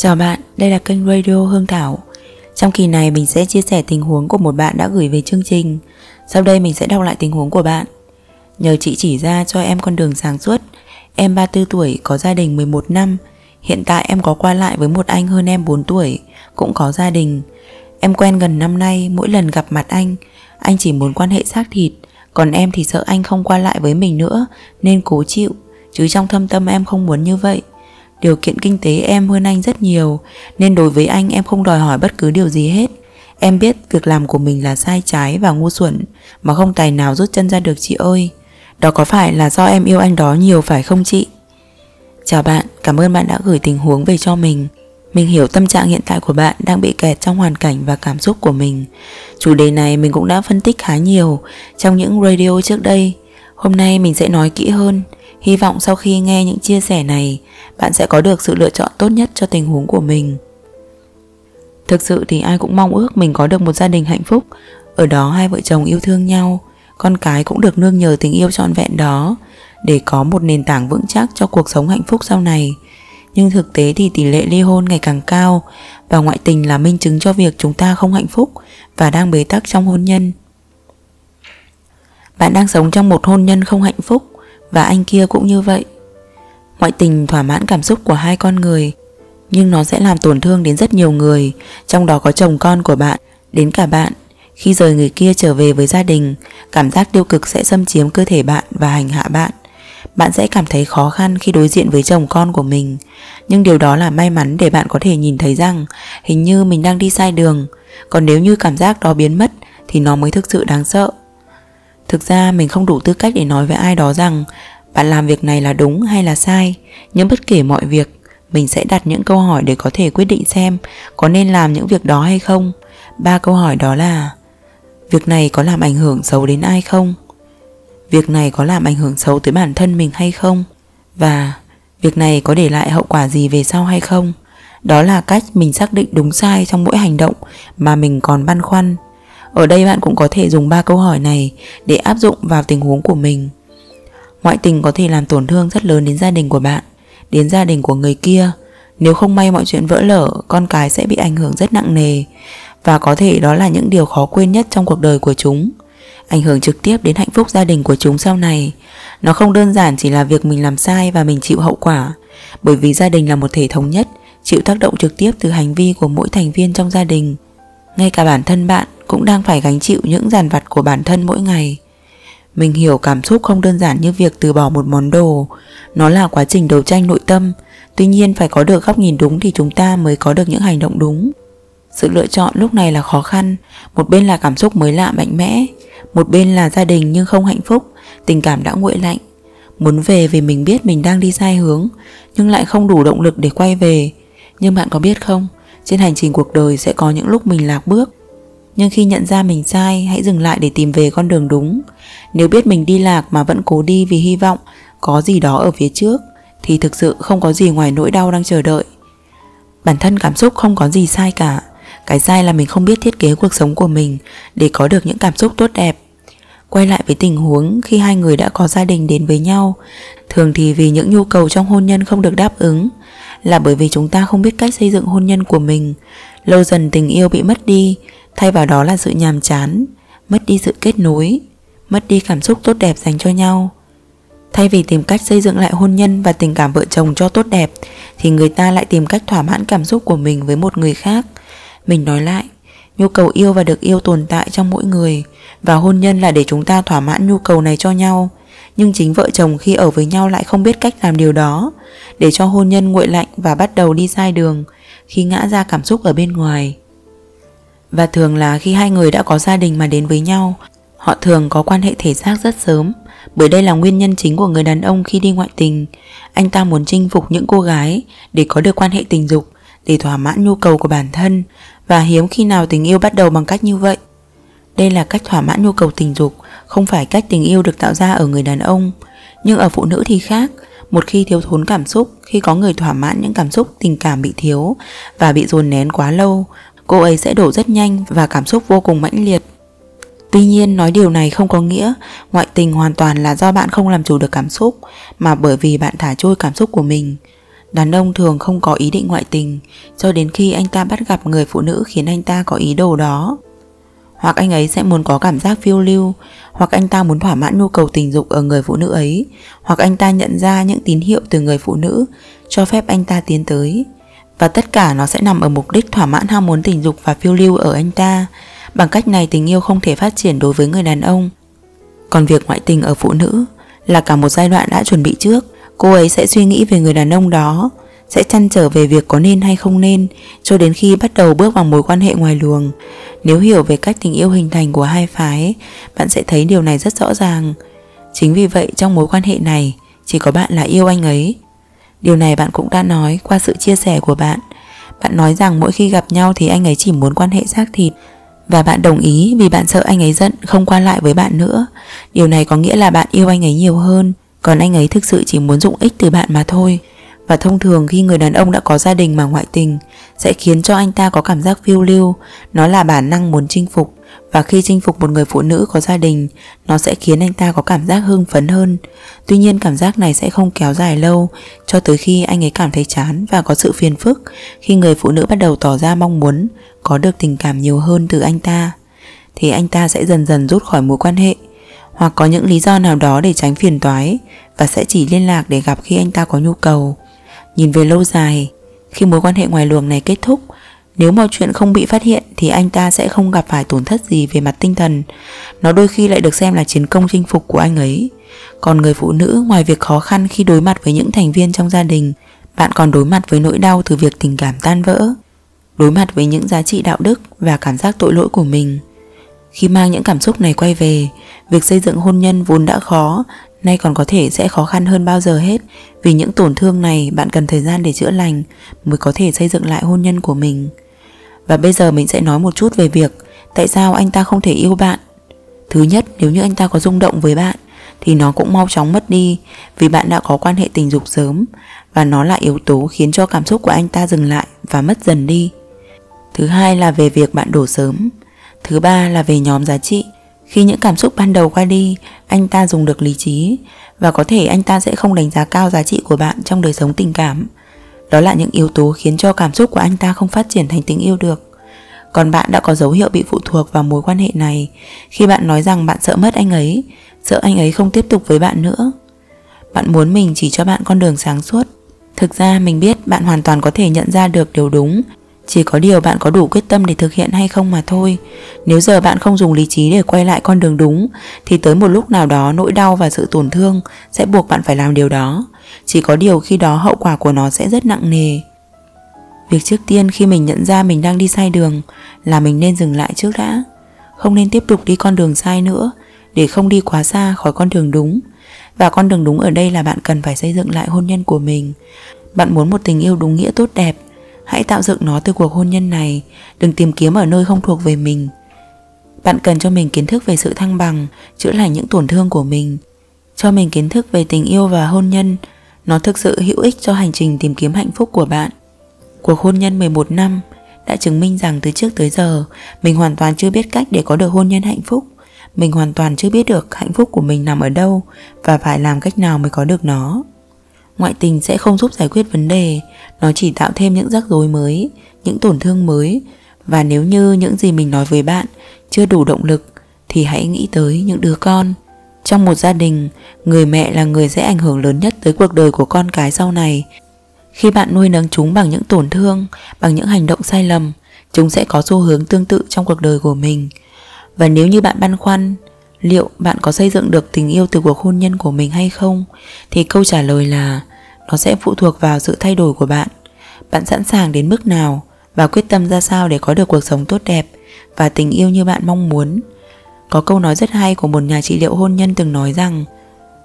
Chào bạn, đây là kênh Radio Hương Thảo. Trong kỳ này mình sẽ chia sẻ tình huống của một bạn đã gửi về chương trình. Sau đây mình sẽ đọc lại tình huống của bạn. Nhờ chị chỉ ra cho em con đường sáng suốt. Em 34 tuổi, có gia đình 11 năm. Hiện tại em có qua lại với một anh hơn em 4 tuổi, cũng có gia đình. Em quen gần năm nay, mỗi lần gặp mặt anh, anh chỉ muốn quan hệ xác thịt, còn em thì sợ anh không qua lại với mình nữa, nên cố chịu. Chứ trong thâm tâm em không muốn như vậy. Điều kiện kinh tế em hơn anh rất nhiều Nên đối với anh em không đòi hỏi bất cứ điều gì hết. Em biết việc làm của mình là sai trái và ngu xuẩn Mà không tài nào rút chân ra được chị ơi. Đó có phải là do em yêu anh đó nhiều phải không chị? Chào bạn, cảm ơn bạn đã gửi tình huống về cho mình. Mình hiểu tâm trạng hiện tại của bạn đang bị kẹt trong hoàn cảnh và cảm xúc của mình. Chủ đề này mình cũng đã phân tích khá nhiều trong những radio trước đây. Hôm nay mình sẽ nói kỹ hơn. Hy vọng sau khi nghe những chia sẻ này, bạn sẽ có được sự lựa chọn tốt nhất cho tình huống của mình. Thực sự thì ai cũng mong ước mình có được một gia đình hạnh phúc, ở đó hai vợ chồng yêu thương nhau, con cái cũng được nương nhờ tình yêu trọn vẹn đó để có một nền tảng vững chắc cho cuộc sống hạnh phúc sau này. Nhưng thực tế thì tỷ lệ ly hôn ngày càng cao và ngoại tình là minh chứng cho việc chúng ta không hạnh phúc và đang bế tắc trong hôn nhân. Bạn đang sống trong một hôn nhân không hạnh phúc và anh kia cũng như vậy. Ngoại tình thỏa mãn cảm xúc của hai con người, nhưng nó sẽ làm tổn thương đến rất nhiều người, trong đó có chồng con của bạn, đến cả bạn. Khi rời người kia trở về với gia đình, cảm giác tiêu cực sẽ xâm chiếm cơ thể bạn và hành hạ bạn. Bạn sẽ cảm thấy khó khăn khi đối diện với chồng con của mình, nhưng điều đó là may mắn để bạn có thể nhìn thấy rằng hình như mình đang đi sai đường, còn nếu như cảm giác đó biến mất thì nó mới thực sự đáng sợ. Thực ra mình không đủ tư cách để nói với ai đó rằng bạn làm việc này là đúng hay là sai, nhưng bất kể mọi việc, mình sẽ đặt những câu hỏi để có thể quyết định xem có nên làm những việc đó hay không. Ba câu hỏi đó là Việc này có làm ảnh hưởng xấu đến ai không? Việc này có làm ảnh hưởng xấu tới bản thân mình hay không? Và việc này có để lại hậu quả gì về sau hay không? Đó là cách mình xác định đúng sai trong mỗi hành động mà mình còn băn khoăn ở đây bạn cũng có thể dùng ba câu hỏi này để áp dụng vào tình huống của mình. Ngoại tình có thể làm tổn thương rất lớn đến gia đình của bạn, đến gia đình của người kia. Nếu không may mọi chuyện vỡ lở, con cái sẽ bị ảnh hưởng rất nặng nề và có thể đó là những điều khó quên nhất trong cuộc đời của chúng. Ảnh hưởng trực tiếp đến hạnh phúc gia đình của chúng sau này. Nó không đơn giản chỉ là việc mình làm sai và mình chịu hậu quả, bởi vì gia đình là một thể thống nhất, chịu tác động trực tiếp từ hành vi của mỗi thành viên trong gia đình. Ngay cả bản thân bạn cũng đang phải gánh chịu những dàn vặt của bản thân mỗi ngày. Mình hiểu cảm xúc không đơn giản như việc từ bỏ một món đồ, nó là quá trình đấu tranh nội tâm, tuy nhiên phải có được góc nhìn đúng thì chúng ta mới có được những hành động đúng. Sự lựa chọn lúc này là khó khăn, một bên là cảm xúc mới lạ mạnh mẽ, một bên là gia đình nhưng không hạnh phúc, tình cảm đã nguội lạnh. Muốn về vì mình biết mình đang đi sai hướng, nhưng lại không đủ động lực để quay về. Nhưng bạn có biết không, trên hành trình cuộc đời sẽ có những lúc mình lạc bước, nhưng khi nhận ra mình sai, hãy dừng lại để tìm về con đường đúng. Nếu biết mình đi lạc mà vẫn cố đi vì hy vọng có gì đó ở phía trước, thì thực sự không có gì ngoài nỗi đau đang chờ đợi. Bản thân cảm xúc không có gì sai cả. Cái sai là mình không biết thiết kế cuộc sống của mình để có được những cảm xúc tốt đẹp. Quay lại với tình huống khi hai người đã có gia đình đến với nhau, thường thì vì những nhu cầu trong hôn nhân không được đáp ứng, là bởi vì chúng ta không biết cách xây dựng hôn nhân của mình. Lâu dần tình yêu bị mất đi, Thay vào đó là sự nhàm chán Mất đi sự kết nối Mất đi cảm xúc tốt đẹp dành cho nhau. Thay vì tìm cách xây dựng lại hôn nhân và tình cảm vợ chồng cho tốt đẹp Thì người ta lại tìm cách thỏa mãn cảm xúc của mình với một người khác. Mình nói lại Nhu cầu yêu và được yêu tồn tại trong mỗi người Và hôn nhân là để chúng ta thỏa mãn nhu cầu này cho nhau. Nhưng chính vợ chồng khi ở với nhau lại không biết cách làm điều đó. Để cho hôn nhân nguội lạnh và bắt đầu đi sai đường, Khi ngã ra cảm xúc ở bên ngoài. Và thường là khi hai người đã có gia đình mà đến với nhau, Họ thường có quan hệ thể xác rất sớm. Bởi đây là nguyên nhân chính của người đàn ông khi đi ngoại tình. Anh ta muốn chinh phục những cô gái Để có được quan hệ tình dục, Để thỏa mãn nhu cầu của bản thân. Và hiếm khi nào tình yêu bắt đầu bằng cách như vậy. Đây là cách thỏa mãn nhu cầu tình dục không phải cách tình yêu được tạo ra ở người đàn ông Nhưng ở phụ nữ thì khác một khi thiếu thốn cảm xúc, khi có người thỏa mãn những cảm xúc tình cảm bị thiếu và bị dồn nén quá lâu, cô ấy sẽ đổ rất nhanh và cảm xúc vô cùng mãnh liệt. Tuy nhiên nói điều này không có nghĩa ngoại tình hoàn toàn là do bạn không làm chủ được cảm xúc mà bởi vì bạn thả trôi cảm xúc của mình. Đàn ông thường không có ý định ngoại tình cho đến khi anh ta bắt gặp người phụ nữ khiến anh ta có ý đồ đó. Hoặc anh ấy sẽ muốn có cảm giác phiêu lưu, hoặc anh ta muốn thỏa mãn nhu cầu tình dục ở người phụ nữ ấy, hoặc anh ta nhận ra những tín hiệu từ người phụ nữ cho phép anh ta tiến tới. Và tất cả nó sẽ nằm ở mục đích thỏa mãn ham muốn tình dục và phiêu lưu ở anh ta. Bằng cách này tình yêu không thể phát triển đối với người đàn ông. Còn việc ngoại tình ở phụ nữ là cả một giai đoạn đã chuẩn bị trước Cô ấy sẽ suy nghĩ về người đàn ông đó Sẽ chăn trở về việc có nên hay không nên Cho đến khi bắt đầu bước vào mối quan hệ ngoài luồng nếu hiểu về cách tình yêu hình thành của hai phái, Bạn sẽ thấy điều này rất rõ ràng. Chính vì vậy, trong mối quan hệ này, Chỉ có bạn là yêu anh ấy. Điều này bạn cũng đã nói qua sự chia sẻ của bạn. Bạn nói rằng mỗi khi gặp nhau thì anh ấy chỉ muốn quan hệ xác thịt. Và bạn đồng ý vì bạn sợ anh ấy giận không qua lại với bạn nữa. Điều này có nghĩa là bạn yêu anh ấy nhiều hơn, còn anh ấy thực sự chỉ muốn dụng ích từ bạn mà thôi. Và thông thường khi người đàn ông đã có gia đình mà ngoại tình, Sẽ khiến cho anh ta có cảm giác phiêu lưu. Nó là bản năng muốn chinh phục. Và khi chinh phục một người phụ nữ có gia đình, Nó sẽ khiến anh ta có cảm giác hưng phấn hơn. Tuy nhiên, cảm giác này sẽ không kéo dài lâu, Cho tới khi anh ấy cảm thấy chán và có sự phiền phức Khi người phụ nữ bắt đầu tỏ ra mong muốn Có được tình cảm nhiều hơn từ anh ta. Thì anh ta sẽ dần dần rút khỏi mối quan hệ. Hoặc có những lý do nào đó để tránh phiền toái và sẽ chỉ liên lạc để gặp khi anh ta có nhu cầu. Nhìn về lâu dài, khi mối quan hệ ngoài luồng này kết thúc, nếu mọi chuyện không bị phát hiện thì anh ta sẽ không gặp phải tổn thất gì về mặt tinh thần. Nó đôi khi lại được xem là chiến công chinh phục của anh ấy. Còn người phụ nữ ngoài việc khó khăn khi đối mặt với những thành viên trong gia đình, bạn còn đối mặt với nỗi đau từ việc tình cảm tan vỡ, đối mặt với những giá trị đạo đức và cảm giác tội lỗi của mình. Khi mang những cảm xúc này quay về, việc xây dựng hôn nhân vốn đã khó, nay còn có thể sẽ khó khăn hơn bao giờ hết. Vì những tổn thương này bạn cần thời gian để chữa lành mới có thể xây dựng lại hôn nhân của mình. Và bây giờ mình sẽ nói một chút về việc tại sao anh ta không thể yêu bạn. Thứ nhất, nếu như anh ta có rung động với bạn thì nó cũng mau chóng mất đi vì bạn đã có quan hệ tình dục sớm và nó là yếu tố khiến cho cảm xúc của anh ta dừng lại và mất dần đi. Thứ hai là về việc bạn đổ sớm. Thứ ba là về nhóm giá trị. Khi những cảm xúc ban đầu qua đi, anh ta dùng được lý trí và có thể anh ta sẽ không đánh giá cao giá trị của bạn trong đời sống tình cảm. Đó là những yếu tố khiến cho cảm xúc của anh ta không phát triển thành tình yêu được. Còn bạn đã có dấu hiệu bị phụ thuộc vào mối quan hệ này khi bạn nói rằng bạn sợ mất anh ấy, sợ anh ấy không tiếp tục với bạn nữa. Bạn muốn mình chỉ cho bạn con đường sáng suốt. Thực ra mình biết bạn hoàn toàn có thể nhận ra được điều đúng chỉ có điều bạn có đủ quyết tâm để thực hiện hay không mà thôi. Nếu giờ bạn không dùng lý trí để quay lại con đường đúng, Thì tới một lúc nào đó nỗi đau và sự tổn thương Sẽ buộc bạn phải làm điều đó. Chỉ có điều khi đó hậu quả của nó sẽ rất nặng nề. Việc trước tiên khi mình nhận ra mình đang đi sai đường Là mình nên dừng lại trước đã. Không nên tiếp tục đi con đường sai nữa, Để không đi quá xa khỏi con đường đúng. Và con đường đúng ở đây là bạn cần phải xây dựng lại hôn nhân của mình. Bạn muốn một tình yêu đúng nghĩa tốt đẹp Hãy tạo dựng nó từ cuộc hôn nhân này. Đừng tìm kiếm ở nơi không thuộc về mình. Bạn cần cho mình kiến thức về sự thăng bằng, Chữa lành những tổn thương của mình. Cho mình kiến thức về tình yêu và hôn nhân. Nó thực sự hữu ích cho hành trình tìm kiếm hạnh phúc của bạn. Cuộc hôn nhân 11 năm đã chứng minh rằng từ trước tới giờ, mình hoàn toàn chưa biết cách để có được hôn nhân hạnh phúc. Mình hoàn toàn chưa biết được hạnh phúc của mình nằm ở đâu và phải làm cách nào mới có được nó. Ngoại tình sẽ không giúp giải quyết vấn đề. Nó chỉ tạo thêm những rắc rối mới, Những tổn thương mới. Và nếu như những gì mình nói với bạn Chưa đủ động lực, Thì hãy nghĩ tới những đứa con. Trong một gia đình, Người mẹ là người sẽ ảnh hưởng lớn nhất tới cuộc đời của con cái sau này. Khi bạn nuôi nấng chúng bằng những tổn thương, Bằng những hành động sai lầm, Chúng sẽ có xu hướng tương tự trong cuộc đời của mình. Và nếu như bạn băn khoăn, liệu bạn có xây dựng được tình yêu từ cuộc hôn nhân của mình hay không, thì câu trả lời là nó sẽ phụ thuộc vào sự thay đổi của bạn. Bạn sẵn sàng đến mức nào và quyết tâm ra sao để có được cuộc sống tốt đẹp và tình yêu như bạn mong muốn. Có câu nói rất hay của một nhà trị liệu hôn nhân từng nói rằng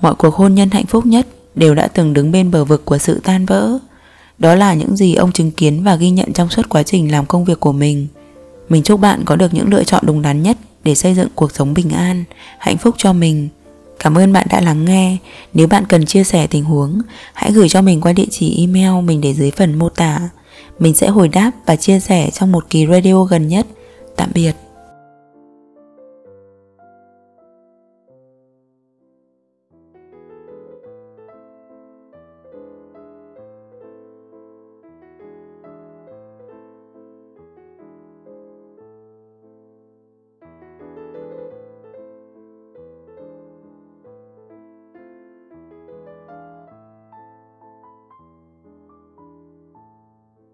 mọi cuộc hôn nhân hạnh phúc nhất đều đã từng đứng bên bờ vực của sự tan vỡ. Đó là những gì ông chứng kiến và ghi nhận trong suốt quá trình làm công việc của mình. Mình chúc bạn có được những lựa chọn đúng đắn nhất để xây dựng cuộc sống bình an, hạnh phúc cho mình. Cảm ơn bạn đã lắng nghe. Nếu bạn cần chia sẻ tình huống, hãy gửi cho mình qua địa chỉ email mình để dưới phần mô tả. Mình sẽ hồi đáp và chia sẻ trong một kỳ radio gần nhất. Tạm biệt.